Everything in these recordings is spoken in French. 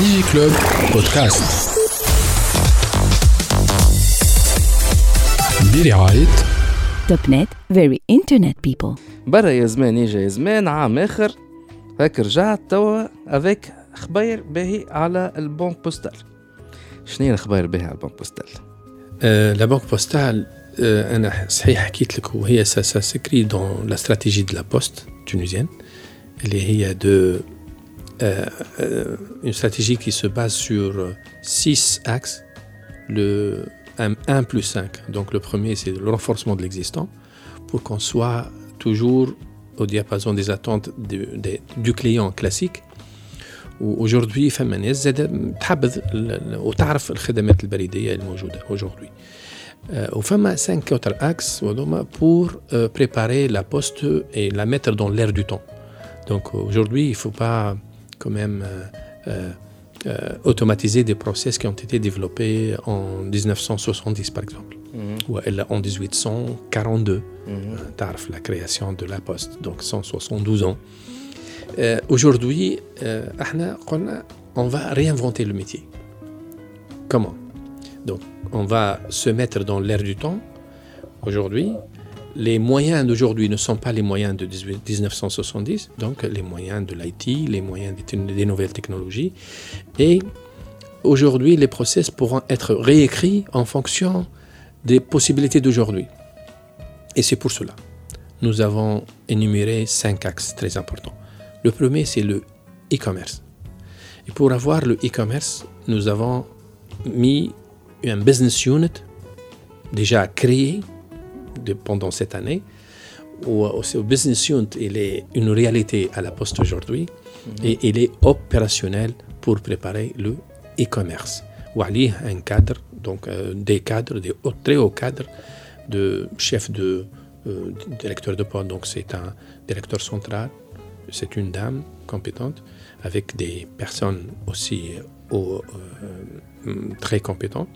Digi Club Podcast. برعاية توب نت very internet people. برا يا زمان يجي يا زمان عام آخر. هاك رجعت توا افيك خبير باهي على البنك بوستال. شنو هي الخباير باهي على البنك بوستال؟ لا بنك بوستال أنا صحيح حكيت لك وهي سا سا سكري دون لا استراتيجي دو لا بوست تونيزيان اللي هي دو une stratégie qui se base sur six axes. Le 1 plus 5. Donc le premier, c'est le renforcement de l'existant pour qu'on soit toujours au diapason des attentes de, de, du client classique. وأوجوردي فما ناس زاد تحبذ وتعرف الخدمات البريدية الموجودة aujourd'hui. وفما 5 autres axes pour préparer la poste et la mettre dans l'air du temps. Donc aujourd'hui, il ne faut pas quand même euh, euh, automatiser des process qui ont été développés en 1970 par exemple. Ou en 1842 mm la création de la poste donc 172 ans. Euh, aujourd'hui on va réinventer le métier. Comment? Donc on va se mettre dans l'air du temps. Aujourd'hui les moyens d'aujourd'hui ne sont pas les moyens de 1970, donc les moyens de l'IT, les moyens des, nouvelles technologies. Et aujourd'hui, les process pourront être réécrits en fonction des possibilités d'aujourd'hui. Et c'est pour cela. Nous avons énuméré cinq axes très importants. Le premier, c'est le e-commerce. Et pour avoir le e-commerce, nous avons mis un business unit déjà créé pendant cette année, au business unit, il est une réalité à la poste aujourd'hui mhm. et il est opérationnel pour préparer le e-commerce. Il un cadre, donc euh, des cadres, des très hauts cadres de chef de euh, directeur de poste. Donc c'est un directeur central, c'est une dame compétente avec des personnes aussi euh, très compétentes.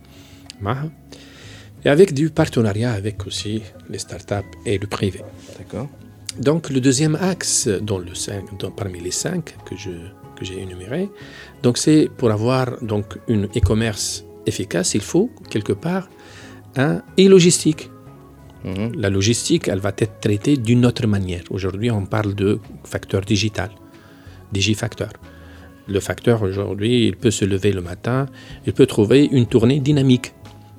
Et avec du partenariat avec aussi les startups et le privé. D'accord. Donc le deuxième axe dans le parmi les cinq que je que j'ai énuméré, donc c'est pour avoir donc une e-commerce efficace, il faut quelque part un e-logistique. Mhm. La logistique, elle va être traitée d'une autre manière. Aujourd'hui, on parle de facteur digital, digifacteur. Le facteur aujourd'hui, il peut se lever le matin, il peut trouver une tournée dynamique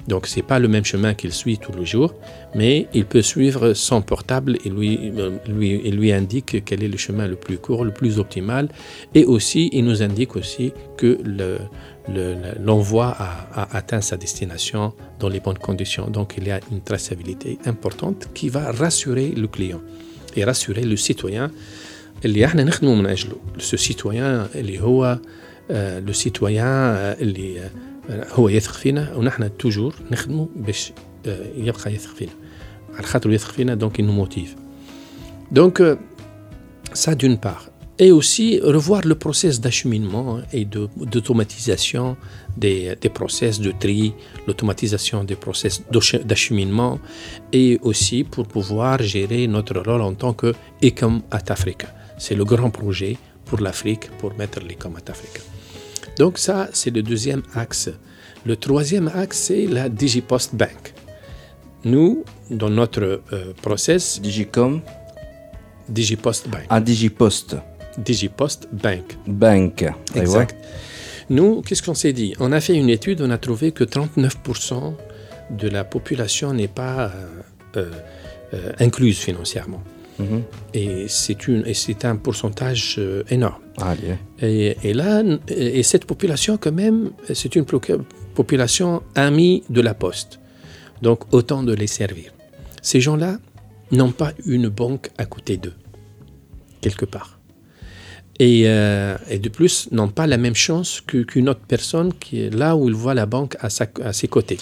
donc c'est pas le même chemin qu'il suit tous les jours, mais il peut suivre son portable et lui, euh, lui, lui indique quel est le chemin le plus court, le plus optimal, et aussi il nous indique aussi que l'envoi le, a, a, atteint sa destination dans les bonnes conditions. Donc il y a une traçabilité importante qui va rassurer le client et rassurer le citoyen. Ce citoyen, euh, le citoyen euh, هو يثق فينا ونحن توجور نخدموا باش يبقى يثق فينا على خاطر يثق فينا دونك il nous motive donc ça d'une part et aussi revoir le process d'acheminement et d'automatisation des, des process de tri, l'automatisation des process d'acheminement et aussi pour pouvoir gérer notre rôle en tant que Ecom at Africa. C'est le grand projet pour l'Afrique, pour mettre l'Ecom at Africa. Donc ça, c'est le deuxième axe. Le troisième axe, c'est la DigiPost Bank. Nous, dans notre euh, process... Digicom DigiPost Bank. Ah, DigiPost. DigiPost Bank. Bank. Exact. Nous, qu'est-ce qu'on s'est dit? On a fait une étude, on a trouvé que 39% de la population n'est pas euh, euh, incluse financièrement. Mhm. Et c'est un pourcentage euh, énorme. Et, et, là, et cette population, quand même, c'est une population amie de la poste. Donc, autant de les servir. Ces gens-là n'ont pas une banque à côté d'eux, quelque part. Et, euh, et, de plus, n'ont pas la même chance qu'une autre personne qui est là où il voit la banque à, sa, à ses côtés.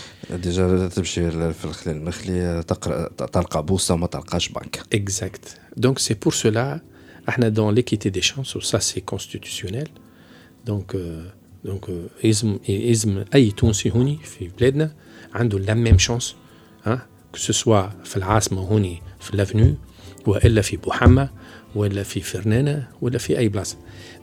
Exact. Donc c'est pour cela, dans l'équité des chances, ça c'est constitutionnel. Donc, euh, donc إزم إزم أي تونسي هوني في بلادنا عنده la même chance hein, que ce soit في العاصمة هوني في l'avenue والا في بوحمه ولا في فرنانه ولا في اي بلاصه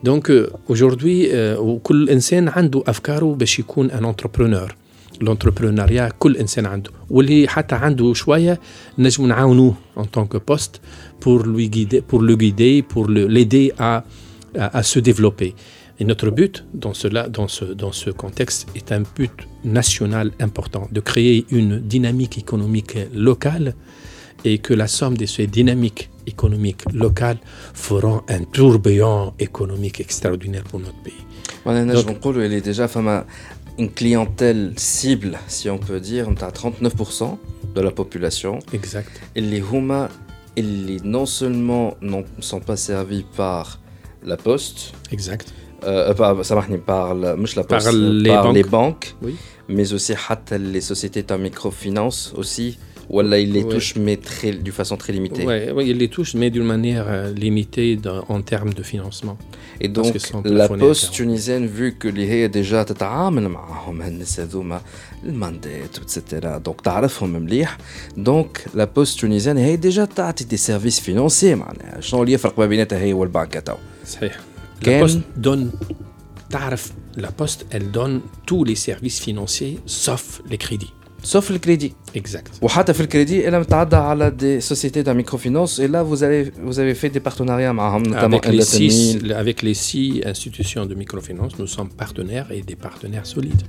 دونك اجوردي وكل انسان عنده افكاره باش يكون ان انتربرونور لونتربرونيا كل انسان عنده واللي حتى عنده شويه نجم نعاونوه en tant que poste pour lui guider pour le guider pour le- l'aider à, à à se développer et notre but dans cela dans ce dans ce contexte est un but national important de créer une dynamique économique locale et que la somme de ces dynamiques économiques locales feront un tourbillon économique extraordinaire pour notre pays. Donc, elle est déjà une clientèle cible, si on peut dire, à 39% de la population. Exact. Les Houma, ils non seulement ne sont pas servis par la poste. Exact. Euh, par, ça par, par, les, banques. Oui. Mais aussi les sociétés de microfinance aussi ولا ils les Ouais. touchent mais très, d'une façon très limitée Ouais, ouais, il les touche, mais d'une manière euh, limitée dans- en termes de financement. Et Parce donc, qu'ils sont la plafonnés poste à tunisienne, vu que اللي هي déjà تتعامل معاهم هالناس هذوما الماندات etc. donc تعرفهم مليح donc la poste tunisienne هي déjà تعطي des services financiers معناها شنو اللي يفرق ما بيناتها هي والبنك تو صحيح. La كان- poste donne, تعرف, la poste, elle donne tous les services financiers sauf les crédits. sauf le crédit Exact. وحتى في الكريدي الا متعدى على des sociétés de microfinance et là vous avez vous avez fait des partenariats معاهم notamment Avec les, six, LSMI. avec les six institutions de microfinance, nous sommes partenaires et des partenaires solides.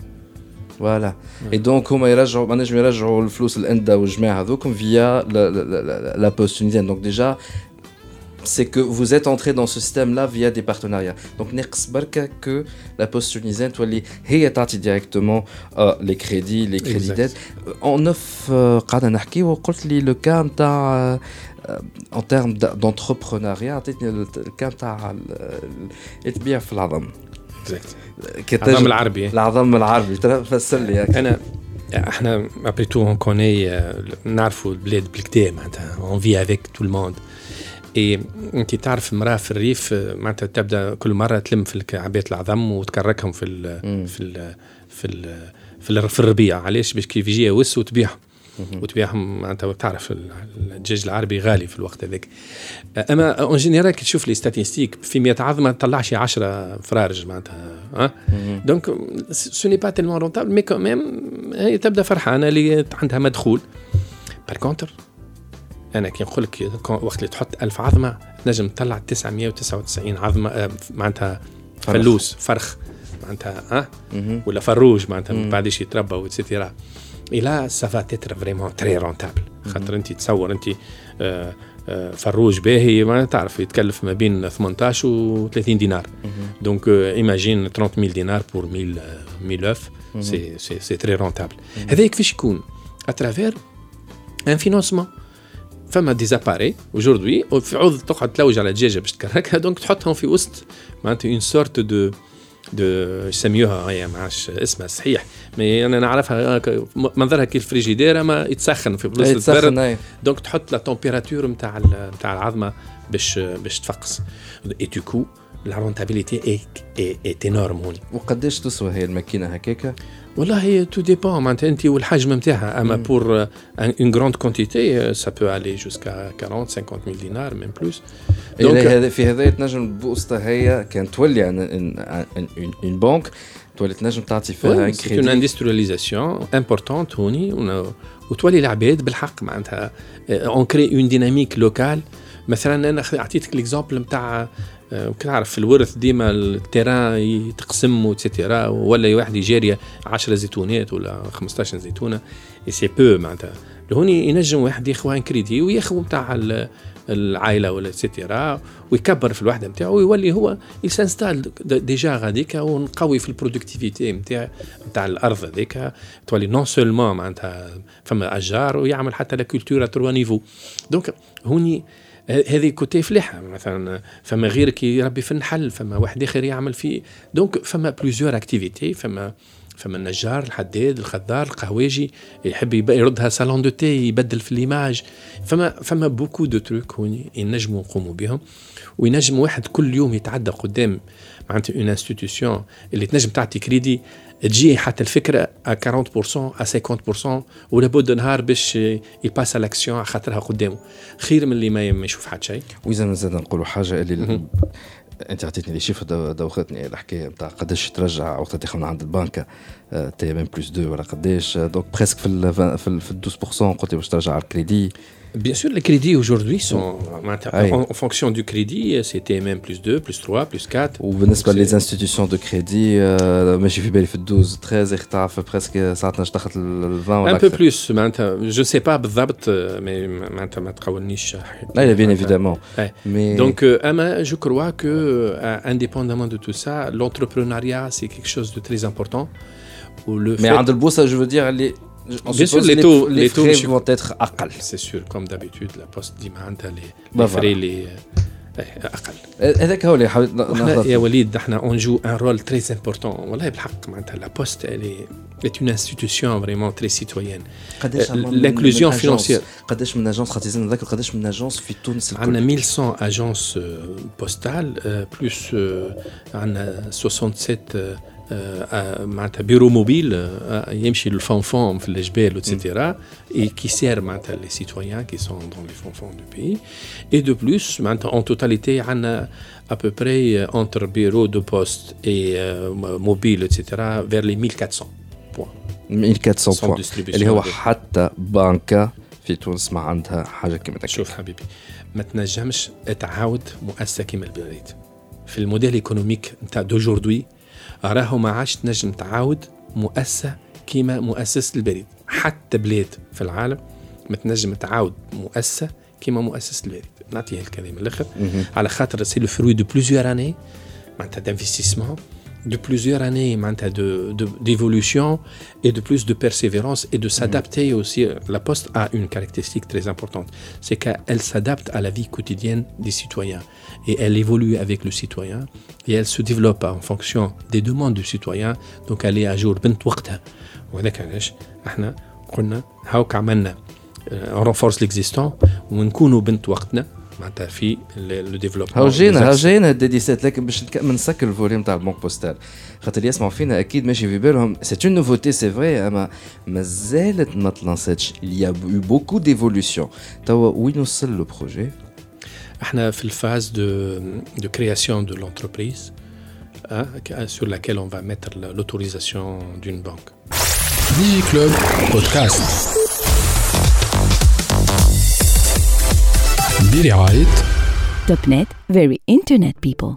فوالا اي دونك هما يرجعوا ما نجم يرجعوا الفلوس الاندا والجماعه هذوكم فيا لا بوست تونيزيان دونك ديجا c'est que vous êtes entré dans ce système-là via des partenariats. Donc, نقص بركة que la poste tunisienne تولي هي تعطي directement euh, les crédits, les crédits Exact. d'aide. En neuf, euh, قعدنا نحكي وقلت لي le cas نتاع euh, en termes d- d'entrepreneuriat عطيتني ال- الكا نتاع ال- ال- تبيع في العظم. Exact. كي العظم تنجم- العربي. العظم العربي ترى فسر لي هيك. انا احنا après tout on connaît euh, نعرفوا البلاد بالكدا معناتها on vit avec tout le monde اي انت تعرف امرأة في الريف آه، معناتها تبدأ كل مرة تلم في عباية العظم وتكركهم في ال في ال في ال في, ال في الربيع. علاش؟ باش كيف يجي يوس وتبيعهم. وتبيعهم معناتها تعرف ال- الدجاج العربي غالي في الوقت هذاك. أما اون جينيرال كي تشوف لي ستاتيستيك في 100 عظمه ما تطلعش 10 فرارج معناتها ها؟ دونك سو ني با تيلمون رونتابل مي كوميم هي تبدأ فرحانة اللي عندها مدخول. بار كونتر أنا كي نقول لك وقت اللي تحط 1000 عظمة تنجم تطلع 999 عظمة آه، معناتها. فلوس فرخ. معناتها ها مهم. ولا فروج معناتها من بعدش يتربى واتسيتيرا اي لا سافا تتر فريمون تري رونتابل خاطر انت تصور انت آه، آه، فروج باهي ما تعرف يتكلف ما بين 18 و 30 دينار دونك ايماجين 30000 دينار بور 1000 1000 اوف سي سي سي تري رونتابل هذا كيفاش يكون؟ اترافير ان فينونسمون فما ديزاباري اوجوردي في عوض تقعد تلوج على دجاجة باش تكركها دونك تحطهم في وسط معناتها اون سورت دو دو يسميوها هي ما عادش اسمها صحيح. مي أنا نعرفها منظرها كي الفريجيدير ما يتسخن في بلاصه البرد. أي. دونك تحط لا تمبيراتور نتاع نتاع العظمة باش باش تفقس. اي دو كو لا رونتابيليتي اي انورم هوني. وقداش تسوى هي الماكينة هكاكا؟ والله تو ديبون معناتها انت والحجم نتاعها اما بور اون غروند كونتيتي سا بو الي جوسكا 40 50 ميل دينار ميم بلوس دونك في هذا تنجم البوسطه هي كان تولي اون بنك تولي تنجم تعطي فيها ان سي اون كريدي اندسترياليزاسيون امبورتونت هوني ون- وتولي العباد بالحق معناتها. اون كري اون ديناميك لوكال مثلا أنا أعطيتك ليكزومبل نتاع تعرف في الورث ديما التيران يتقسم وتسيتيرا ولا واحد يجاري 10 زيتونات ولا 15 زيتونة سي بو معناتها. لهوني ينجم واحد ياخذ ان كريدي وياخذ نتاع ال- العائلة ولا سيتيرا ويكبر في الوحدة نتاعو ويولي هو يسانستال ديجا غاديك ونقوي في البرودكتيفيتي نتاع نتاع الأرض هذيك تولي نون سولمون معناتها فما أشجار ويعمل حتى لا كولتور تروا نيفو دونك هوني هذه كوتي فلاحة مثلا فما غيرك يربي في النحل فما واحد آخر يعمل في دونك فما بليزيور اكتيفيتي فما فما النجار الحداد الخضار القهواجي يحب يردها صالون دو تي يبدل في ليماج فما فما بوكو دو تروك هوني ينجموا نقوموا بهم وينجم واحد كل يوم يتعدى قدام معناتها اون انستيتيوشن اللي تنجم تعطي كريدي تجي حتى الفكرة ا 40% ا 50% ولا بد نهار باش يباس لاكسيون على خاطرها قدامه. خير من اللي ما يشوف حتى شيء. وإذا زاد نقولوا حاجة اللي أنت عطيتني لي شيفر دو- دوختني الحكاية نتاع قداش ترجع وقت تاخذ من عند البنكه تي ام بلس 2 ولا قداش. دونك بريسك في ال في ال 12% قلت لي باش ترجع على الكريدي. Bien sûr, les crédits aujourd'hui sont Ah oui. en, en fonction du crédit, c'est TMM plus 2, plus 3, plus 4. وبالنسبه C'est- لي انستيتيوشن دو كريدي ماشي في بالي في ال 12 13 اختعف بريسك ساعات دخلت ال 20 ولا Un peu أكثر. plus, معناتها je ne sais pas بالضبط mais معناتها ما تقولنيش لا bien évidemment Ouais. mais Donc, euh, Ama, je crois que, euh, indépendamment de tout ça, l'entrepreneuriat, c'est quelque chose de très important. Où le mais fait- عند البورصه je veux dire les on Bien sûr, suppose les les taux- les les taux, frais monsieur- vont être أقل c'est sûr, comme d'habitude, la poste dit معناتها les, Bah les frais, voilà. les, euh, أقل. هذاك هو اللي حاولت احنا نهضر يا وليد احنا اون جو ان رول تري امبورتون والله بالحق معناتها لا بوست elle est une institution vraiment très citoyenne قداش Euh, من- l'inclusion من agence؟ financière. قداش من اجونس خاطر لازم نذكر قداش من اجونس في تونس الكل عندنا 1100 اجونس بوستال بلوس عندنا 67 آه، آه، معناتها بيرو موبيل آه، يمشي للفونفون في الجبال وتسيتيرا et qui sert معناتها les citoyens qui sont dans les fonds du pays et de plus معناتها en totalité عندنا à peu près euh, entre bureau de poste et euh, mobile etc vers les 1400 points 1400 Sans بوان distribution اللي هو de- حتى بنكه في تونس ما عندها حاجه كيما هكا شوف حبيبي ما تنجمش تعاود مؤسسه كيما البريد في الموديل ايكونوميك نتاع دوجوردي راهو ما عادش تنجم تعاود مؤسسة كيما مؤسسة البريد. حتى بلاد في العالم ما تنجم تعاود مؤسسة كيما مؤسسة البريد. نعطيه الكلام الأخر. على خاطر سي لو فروي دو بليزيور أني معناتها d'investissement de plusieurs années d'évolution de, de, et de plus de persévérance et de mm. s'adapter aussi. Euh, la Poste a une caractéristique très importante, c'est qu'elle s'adapte à la vie quotidienne des citoyens et elle évolue avec le citoyen et elle se développe en fonction des demandes du citoyen. Donc elle est à jour. Euh, on renforce l'existant, on معناتها في لو ديفلوبمون هاو جينا هاو جينا الديديسات لكن باش نك- ما نسكر الفوليوم تاع البنك بوستال خاطر اللي يسمعوا فينا اكيد ماشي في بالهم سي اون نوفوتي سي فري اما مازالت ما تلانساتش il y a eu beaucoup d'évolution توا وين وصل لو بروجي احنا في الفاز de, de création de l'entreprise hein, sur laquelle on va mettre la- l'autorisation d'une banque. Digi Club Ait Topnet, very internet people.